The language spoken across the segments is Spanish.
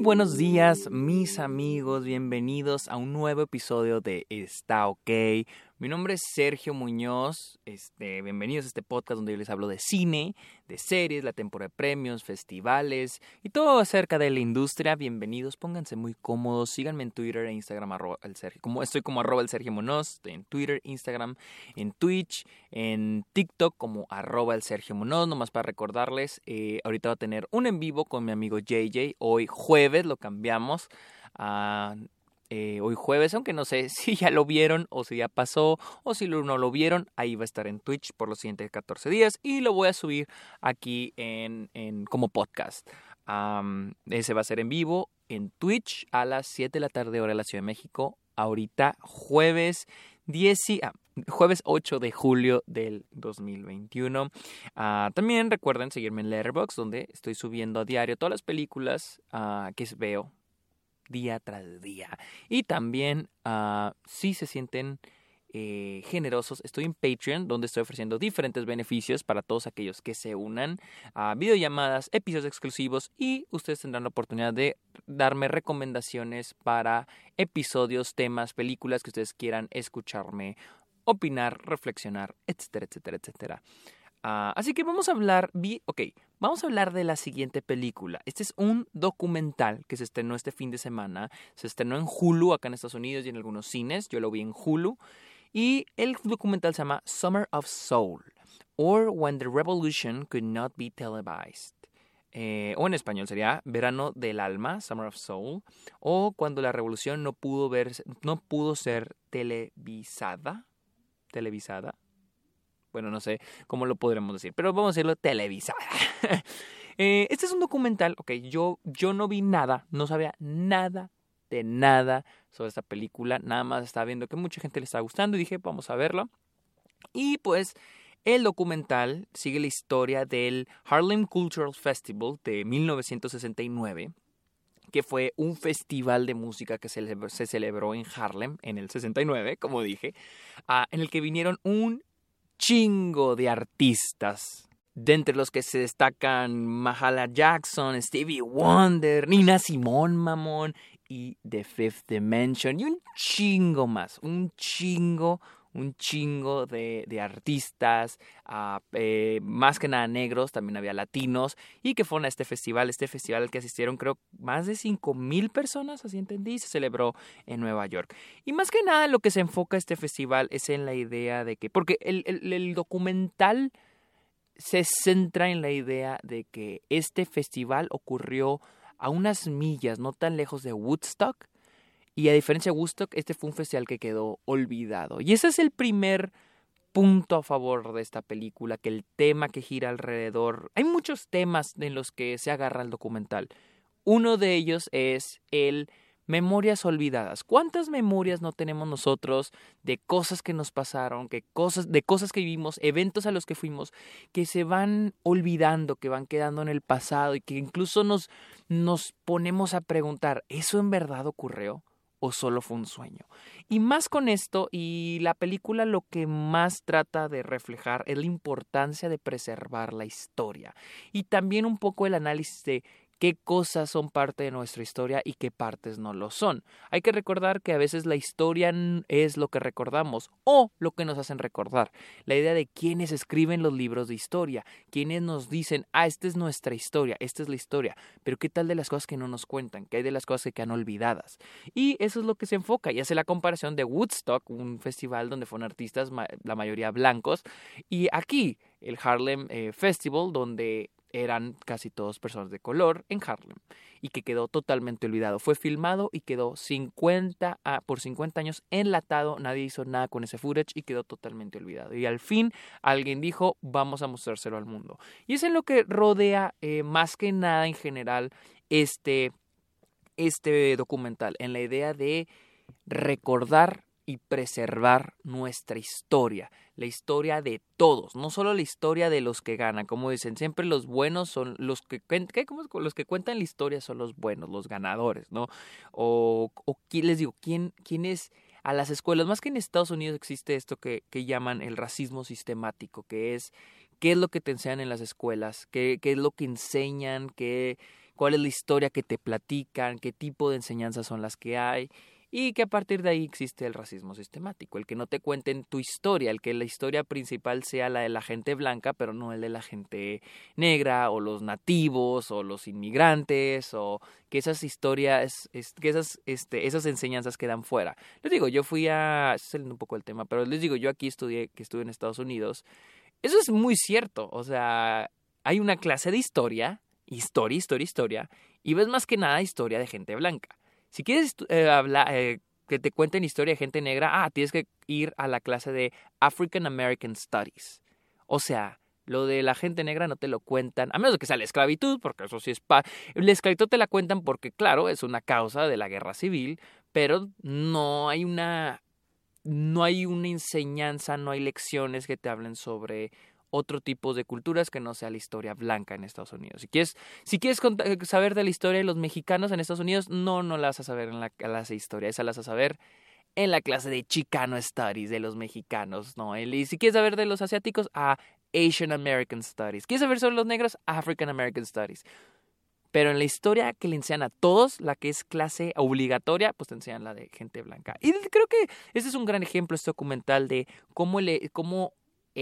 buenos días, mis amigos. Bienvenidos a un nuevo episodio de Está OK. Mi nombre es Sergio Muñoz. Este, bienvenidos a este podcast donde yo les hablo de cine, de series, la temporada de premios, festivales y todo acerca de la industria. Bienvenidos, pónganse muy cómodos. Síganme en Twitter e Instagram, el Sergio. Como estoy como arroba el Sergio Muñoz, en Twitter, Instagram, en Twitch, en TikTok como arroba el Sergio Muñoz. Nomás para recordarles, eh, ahorita va a tener un en vivo con mi amigo JJ. Hoy jueves lo cambiamos a eh, hoy jueves, aunque no sé si ya lo vieron o si ya pasó o si no lo vieron, ahí va a estar en Twitch por los siguientes 14 días y lo voy a subir aquí en, como podcast. ese va a ser en vivo en Twitch a las 7 de la tarde hora de la Ciudad de México, ahorita jueves 10 ah, jueves 8 de julio del 2021. Ah, también recuerden seguirme en Letterboxd donde estoy subiendo a diario todas las películas uh, que veo día tras día. Y también, uh, si se sienten eh, generosos, estoy en Patreon, donde estoy ofreciendo diferentes beneficios para todos aquellos que se unan a videollamadas, episodios exclusivos y ustedes tendrán la oportunidad de darme recomendaciones para episodios, temas, películas que ustedes quieran escucharme, opinar, reflexionar, etcétera, etcétera, etcétera. Ah, así que vamos a hablar, ok, vamos a hablar de la siguiente película. Este es un documental que se estrenó este fin de semana. Se estrenó en Hulu acá en Estados Unidos y en algunos cines. Yo lo vi en Hulu. Y el documental se llama Summer of Soul, or When the Revolution Could Not Be Televised. Eh, o en español sería Verano del Alma, Summer of Soul, o Cuando la Revolución no pudo, ver, no pudo ser televisada. Televisada, bueno, no sé cómo lo podremos decir, pero vamos a decirlo televisada. Eh, este es un documental, ok, yo, yo no vi nada, no sabía nada de nada sobre esta película, nada más estaba viendo que mucha gente le estaba gustando y dije, vamos a verlo. Y pues el documental sigue la historia del Harlem Cultural Festival de 1969 que fue un festival de música que se, celebró en Harlem en el 69, como dije, ah, en el que vinieron un chingo de artistas. De entre los que se destacan Mahala Jackson, Stevie Wonder, Nina Simone, mamón, y The Fifth Dimension, y un chingo más, un chingo, un chingo de, de artistas, uh, eh, más que nada negros, también había latinos, y que fueron a este festival, este festival al que asistieron creo más de cinco mil personas, así entendí, se celebró en Nueva York. Y más que nada lo que se enfoca este festival es en la idea de que, porque el, el documental se centra en la idea de que este festival ocurrió a unas millas, no tan lejos de Woodstock, y a diferencia de Woodstock, este fue un festival que quedó olvidado. Y ese es el primer punto a favor de esta película, que el tema que gira alrededor... Hay muchos temas en los que se agarra el documental. Uno de ellos es el memorias olvidadas. ¿Cuántas memorias no tenemos nosotros de cosas que nos pasaron, que cosas, de cosas que vivimos, eventos a los que fuimos, que se van olvidando, que van quedando en el pasado y que incluso nos, nos ponemos a preguntar, ¿eso en verdad ocurrió? O solo fue un sueño. Y más con esto, y la película lo que más trata de reflejar es la importancia de preservar la historia y también un poco el análisis de qué cosas son parte de nuestra historia y qué partes no lo son. Hay que recordar que a veces la historia es lo que recordamos o lo que nos hacen recordar. La idea de quiénes escriben los libros de historia, quienes nos dicen, ah, esta es nuestra historia, esta es la historia, pero qué tal de las cosas que no nos cuentan, qué hay de las cosas que quedan olvidadas. Y eso es lo que se enfoca y hace la comparación de Woodstock, un festival donde fueron artistas, la mayoría blancos, y aquí el Harlem eh, Festival, donde eran casi todos personas de color en Harlem y que quedó totalmente olvidado. Fue filmado y quedó 50 por 50 años enlatado, nadie hizo nada con ese footage y quedó totalmente olvidado. Y al fin alguien dijo, vamos a mostrárselo al mundo. Y es en lo que rodea eh, más que nada en general este, este documental, en la idea de recordar y preservar nuestra historia, la historia de todos, no solo la historia de los que ganan, como dicen, siempre los buenos son los que los que cuentan la historia son los buenos, los ganadores, ¿no? O, o les digo, ¿quién, quién es a las escuelas? Más que en Estados Unidos existe esto que, que llaman el racismo sistemático, que es qué es lo que te enseñan en las escuelas, qué, qué es lo que enseñan, qué cuál es la historia que te platican, qué tipo de enseñanzas son las que hay y que a partir de ahí existe el racismo sistemático, el que no te cuenten tu historia, el que la historia principal sea la de la gente blanca, pero no el de la gente negra o los nativos o los inmigrantes o que esas historias, que esas, este, esas enseñanzas quedan fuera. Les digo, yo fui a, saliendo un poco el tema, pero les digo, yo aquí estudié, que estuve en Estados Unidos, eso es muy cierto, o sea, hay una clase de historia, historia, historia, historia, y ves más que nada historia de gente blanca si quieres eh, hablar, eh, que te cuenten historia de gente negra, ah, tienes que ir a la clase de African American Studies. O sea, lo de la gente negra no te lo cuentan, a menos que sea la esclavitud, porque eso sí es... Pa la esclavitud te la cuentan porque, claro, es una causa de la guerra civil, pero no hay una... No hay una enseñanza, no hay lecciones que te hablen sobre otro tipo de culturas que no sea la historia blanca en Estados Unidos. Si quieres, si quieres eh, saber de la historia de los mexicanos en Estados Unidos, no, no la vas a saber en la clase de historia, esa la vas a saber en la clase de Chicano Studies de los mexicanos, ¿no? Y si quieres saber de los asiáticos, a Asian American Studies. ¿Quieres saber sobre los negros? African American Studies. Pero en la historia que le enseñan a todos, la que es clase obligatoria, pues te enseñan la de gente blanca. Y creo que ese es un gran ejemplo, este documental, de cómo, le, cómo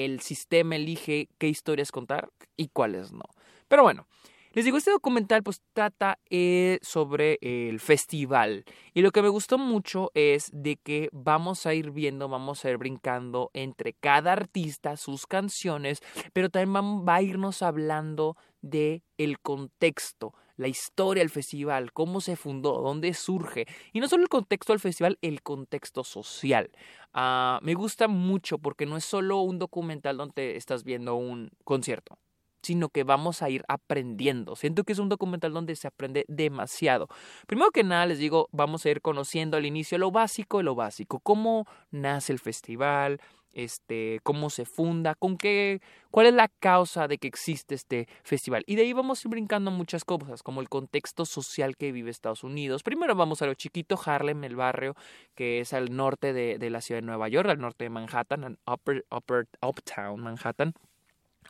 el sistema elige qué historias contar y cuáles no. Pero bueno, les digo, este documental pues trata eh, sobre el festival y lo que me gustó mucho es de que vamos a ir viendo, vamos a ir brincando entre cada artista, sus canciones, pero también va a irnos hablando de el contexto, la historia del festival, cómo se fundó, dónde surge. Y no solo el contexto del festival, el contexto social. Ah, me gusta mucho porque no es solo un documental donde estás viendo un concierto sino que vamos a ir aprendiendo. Siento que es un documental donde se aprende demasiado. Primero que nada, les digo, vamos a ir conociendo al inicio lo básico de lo básico, cómo nace el festival, este, cómo se funda, con qué, cuál es la causa de que existe este festival. Y de ahí vamos a ir brincando muchas cosas, como el contexto social que vive Estados Unidos. Primero vamos a lo chiquito, Harlem, el barrio que es al norte de, de la ciudad de Nueva York, al norte de Manhattan, upper, upper, uptown Manhattan.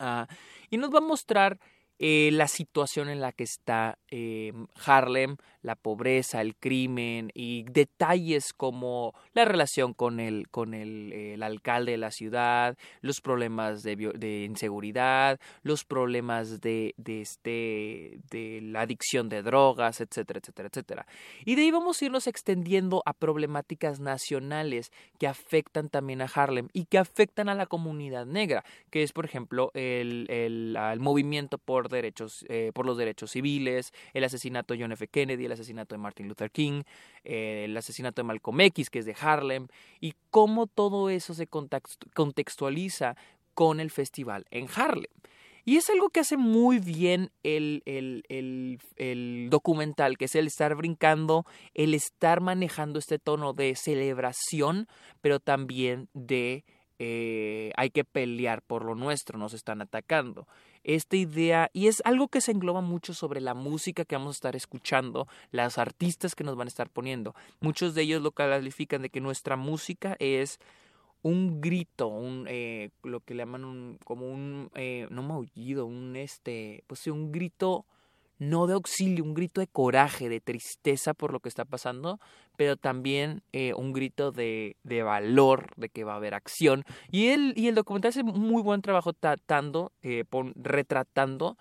Uh, y nos va a mostrar eh, la situación en la que está eh, Harlem, la pobreza, el crimen y detalles como la relación con el, con el, el alcalde de la ciudad, los problemas de, de inseguridad, los problemas de, de, este, de la adicción de drogas, etcétera, etcétera, etcétera. Y de ahí vamos a irnos extendiendo a problemáticas nacionales que afectan también a Harlem y que afectan a la comunidad negra, que es, por ejemplo, el, el, movimiento derechos, eh, por los derechos civiles, el asesinato de John F. Kennedy, el asesinato de Martin Luther King, eh, el asesinato de Malcolm X, que es de Harlem, y cómo todo eso se contextualiza con el festival en Harlem. Y es algo que hace muy bien el, documental, que es el estar brincando, el estar manejando este tono de celebración, pero también de eh, hay que pelear por lo nuestro, nos están atacando. Esta idea, y es algo que se engloba mucho sobre la música que vamos a estar escuchando, las artistas que nos van a estar poniendo. Muchos de ellos lo califican de que nuestra música es un grito, un eh, lo que le llaman un, como un eh, no maullido, un este, pues sí, un grito no de auxilio, un grito de coraje, de tristeza por lo que está pasando, pero también eh, un grito de, de, valor, de que va a haber acción. Y el, y el documental hace muy buen trabajo tratando, eh, retratando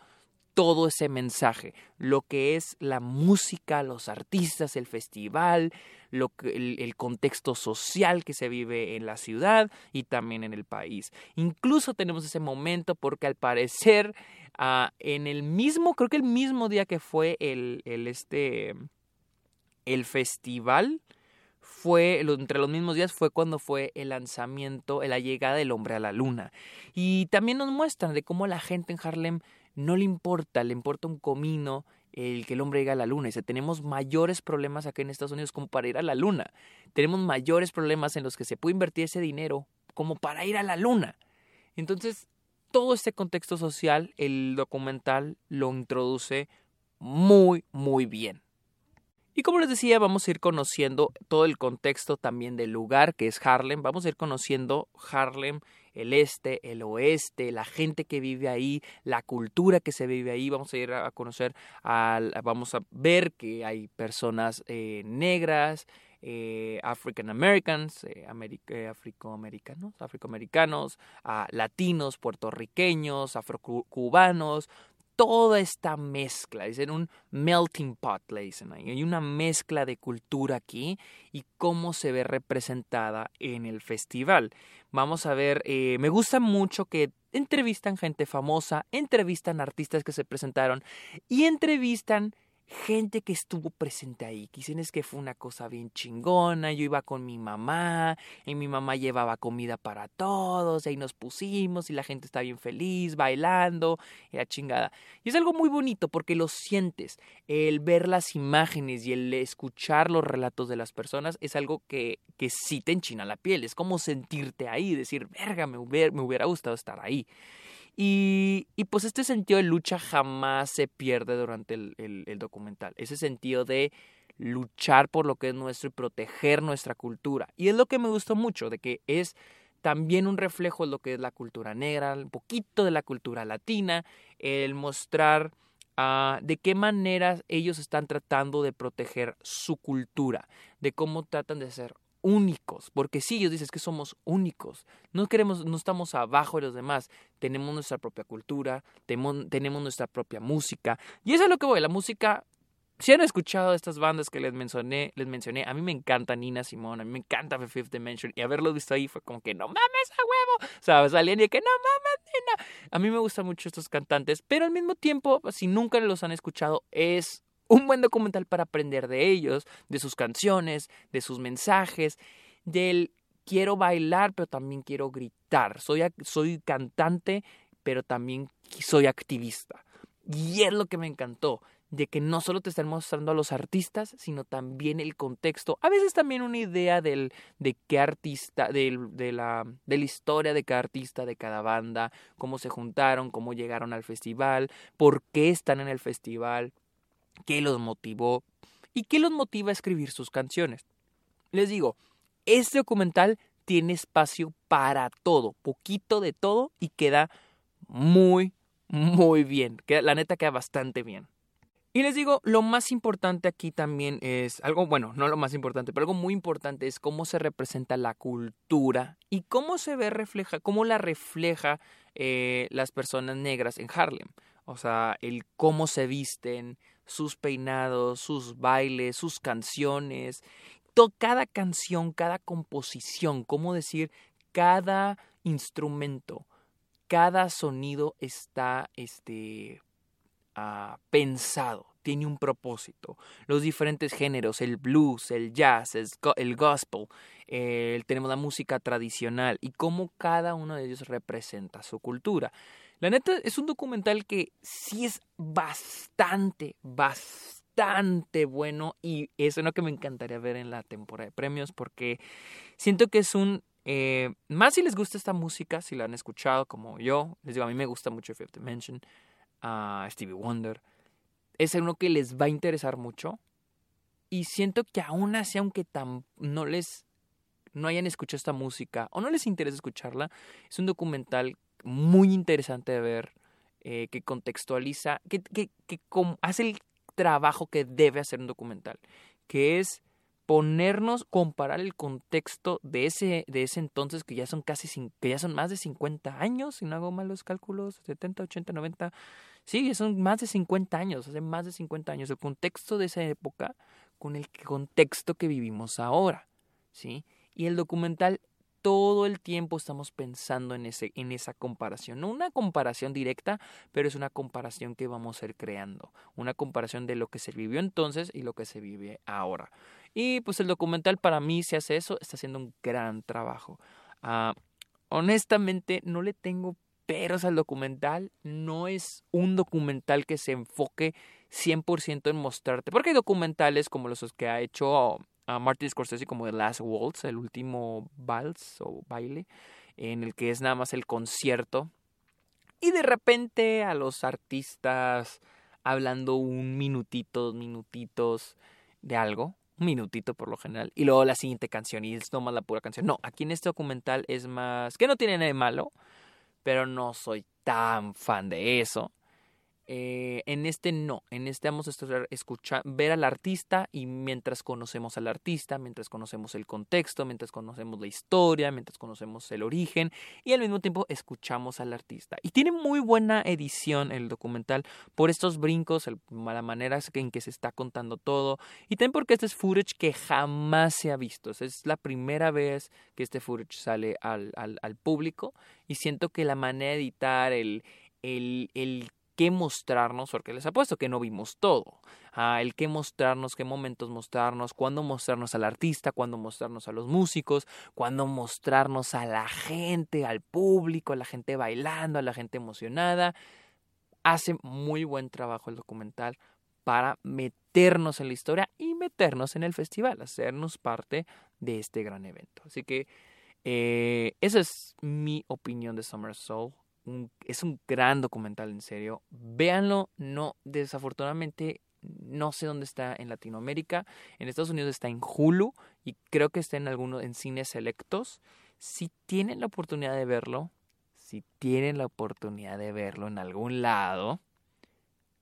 todo ese mensaje, lo que es la música, los artistas, el festival, lo que, el, contexto social que se vive en la ciudad y también en el país. Incluso tenemos ese momento porque al parecer uh, en el mismo, creo que el mismo día que fue el, el, este, el festival, fue, entre los mismos días fue cuando fue el lanzamiento, la llegada del hombre a la luna. Y también nos muestran de cómo la gente en Harlem no le importa, le importa un comino el que el hombre llegue a la luna. Tenemos mayores problemas aquí en Estados Unidos como para ir a la luna. Tenemos mayores problemas en los que se puede invertir ese dinero como para ir a la luna. Entonces, todo este contexto social, el documental lo introduce muy, muy bien. Y como les decía, vamos a ir conociendo todo el contexto también del lugar que es Harlem. Vamos a ir conociendo Harlem el este, el oeste, la gente que vive ahí, la cultura que se vive ahí. Vamos a ir a conocer, al, vamos a ver que hay personas eh, negras, eh, African Americans, eh, eh, afroamericanos, afroamericanos, ah, latinos, puertorriqueños, afrocubanos, toda esta mezcla, dicen un melting pot, le dicen ahí, hay una mezcla de cultura aquí y cómo se ve representada en el festival. Vamos a ver, eh, me gusta mucho que entrevistan gente famosa, entrevistan artistas que se presentaron y entrevistan gente que estuvo presente ahí. Dicen es que fue una cosa bien chingona. Yo iba con mi mamá y mi mamá llevaba comida para todos. Y ahí nos pusimos y la gente está bien feliz, bailando y chingada. Y es algo muy bonito porque lo sientes. El ver las imágenes y el escuchar los relatos de las personas es algo que, que sí te enchina la piel. Es como sentirte ahí, decir, verga, me me hubiera gustado estar ahí. Y, pues este sentido de lucha jamás se pierde durante el, documental. Ese sentido de luchar por lo que es nuestro y proteger nuestra cultura. Y es lo que me gustó mucho, de que es también un reflejo de lo que es la cultura negra, un poquito de la cultura latina, el mostrar uh, de qué manera ellos están tratando de proteger su cultura, de cómo tratan de ser únicos, porque si ellos dicen que somos únicos, no queremos, no estamos abajo de los demás, tenemos nuestra propia cultura, tenemos, tenemos nuestra propia música, y eso es lo que voy, la música, si han escuchado estas bandas que les mencioné, les mencioné, a mí me encanta Nina Simone, a mí me encanta The Fifth Dimension, y haberlo visto ahí fue como que no mames a huevo, o sea, y que no mames Nina, a mí me gustan mucho estos cantantes, pero al mismo tiempo, si nunca los han escuchado, es un buen documental para aprender de ellos, de sus canciones, de sus mensajes, del quiero bailar, pero también quiero gritar. Soy, soy cantante, pero también soy activista. Y es lo que me encantó, de que no solo te están mostrando a los artistas, sino también el contexto, a veces también una idea del, de qué artista, de, de, la, de la historia de cada artista, de cada banda, cómo se juntaron, cómo llegaron al festival, por qué están en el festival, qué los motivó y qué los motiva a escribir sus canciones. Les digo, este documental tiene espacio para todo, poquito de todo y queda muy, muy bien. la neta queda bastante bien. Y les digo, lo más importante aquí también es algo, bueno, no lo más importante, pero algo muy importante es cómo se representa la cultura y cómo se ve refleja, cómo la refleja eh, las personas negras en Harlem. O sea, el cómo se visten, sus peinados, sus bailes, sus canciones, cada canción, cada composición, cómo decir, cada instrumento, cada sonido está este, ah, pensado, tiene un propósito. Los diferentes géneros, el blues, el jazz, el gospel, tenemos la música tradicional y cómo cada uno de ellos representa su cultura. La neta es un documental que sí es bastante, bastante bueno y es uno que me encantaría ver en la temporada de premios porque siento que es un... Eh, más si les gusta esta música, si la han escuchado como yo, les digo, a mí me gusta mucho Fifth Dimension, a Stevie Wonder, es uno que les va a interesar mucho y siento que aún así, aunque tan, no les no hayan escuchado esta música o no les interesa escucharla, es un documental muy interesante de ver, eh, que contextualiza, que, que, que hace el trabajo que debe hacer un documental, que es ponernos, comparar el contexto de ese, de ese entonces, que ya son casi, que ya son más de 50 años, si no hago mal los cálculos, 70, 80, 90, sí, son más de 50 años, hace más de 50 años, el contexto de esa época con el contexto que vivimos ahora, ¿sí? Y el documental todo el tiempo estamos pensando en, ese, en esa comparación. No una comparación directa, pero es una comparación que vamos a ir creando. Una comparación de lo que se vivió entonces y lo que se vive ahora. Y pues el documental para mí, si hace eso, está haciendo un gran trabajo. Ah, honestamente, no le tengo peros al documental. No es un documental que se enfoque 100% en mostrarte. Porque hay documentales como los que ha hecho a Martin Scorsese como The Last Waltz, el último vals o baile, en el que es nada más el concierto. Y de repente a los artistas hablando un minutito, minutitos de algo. un minutito por lo general, y luego la siguiente canción, y es nomás la pura canción. No, aquí en este documental es más, que no tiene nada de malo, pero no soy tan fan de eso. Eh, en este no, en este vamos a escuchar, ver al artista y mientras conocemos al artista, mientras conocemos el contexto, mientras conocemos la historia, mientras conocemos el origen y al mismo tiempo escuchamos al artista. Y tiene muy buena edición el documental por estos brincos, la manera en que se está contando todo y también porque este es footage que jamás se ha visto. Es la primera vez que este footage sale al, al, al público y siento que la manera de editar, el, el, el qué mostrarnos, porque les apuesto que no vimos todo. Ah, el qué mostrarnos, qué momentos mostrarnos, cuándo mostrarnos al artista, cuándo mostrarnos a los músicos, cuándo mostrarnos a la gente, al público, a la gente bailando, a la gente emocionada. Hace muy buen trabajo el documental para meternos en la historia y meternos en el festival, hacernos parte de este gran evento. Así que eh, esa es mi opinión de Summer Soul es un gran documental, en serio. Véanlo, no, desafortunadamente no sé dónde está en Latinoamérica. En Estados Unidos está en Hulu y creo que está en algunos en cines selectos. Si tienen la oportunidad de verlo, si tienen la oportunidad de verlo en algún lado,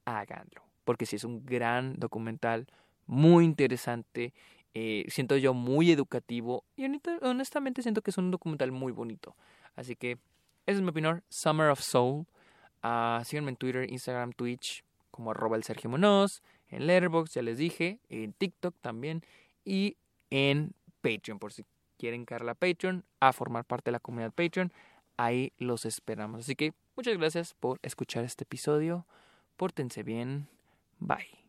háganlo. Porque si es un gran documental, muy interesante, eh, siento yo muy educativo y honestamente siento que es un documental muy bonito. Así que esa es mi opinión. Summer of Soul. Uh, síganme en Twitter, Instagram, Twitch, como arroba el Sergio Monos. En Letterboxd, ya les dije. En TikTok también. Y en Patreon, por si quieren caer a la Patreon, a formar parte de la comunidad Patreon. Ahí los esperamos. Así que muchas gracias por escuchar este episodio. Pórtense bien. Bye.